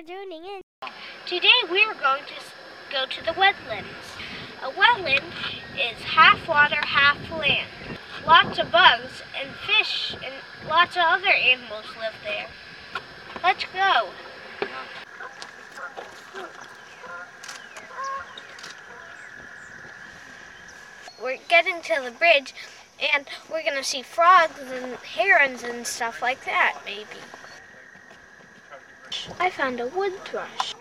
for tuning in. Today we are going to go to the wetlands. A wetland is half water, half land. Lots of bugs and fish and lots of other animals live there. Let's go. We're getting to the bridge and we're going to see frogs and herons and stuff like that, maybe. I found a wood thrush.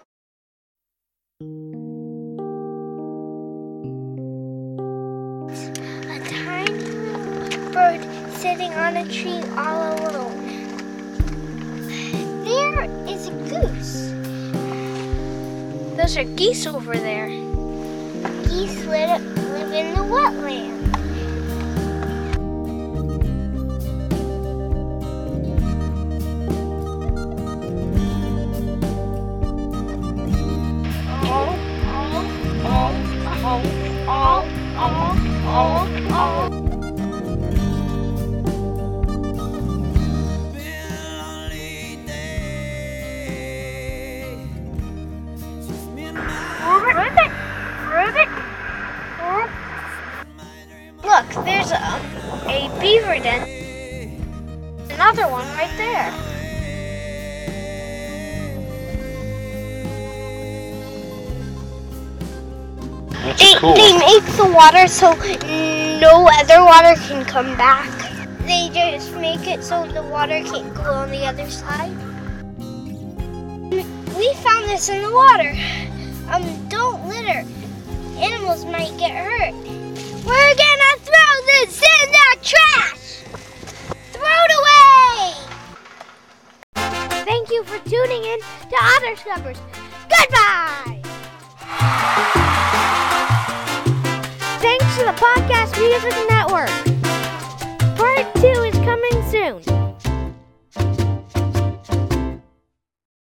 A tiny bird sitting on a tree all alone. There is a goose. Those are geese over there. Geese live, live in the wetland. Look, there's a, a beaver den. Another one right there. That's They, cool. they make the water so no other water can come back. They just make it so the water can't go on the other side. We found this in the water. Um, don't litter. Animals might get hurt. We're gonna throw this in the trash! Throw it away! Thank you for tuning in to Otter Scuppers. Goodbye! Podcast Music Network. Part 2 is coming soon.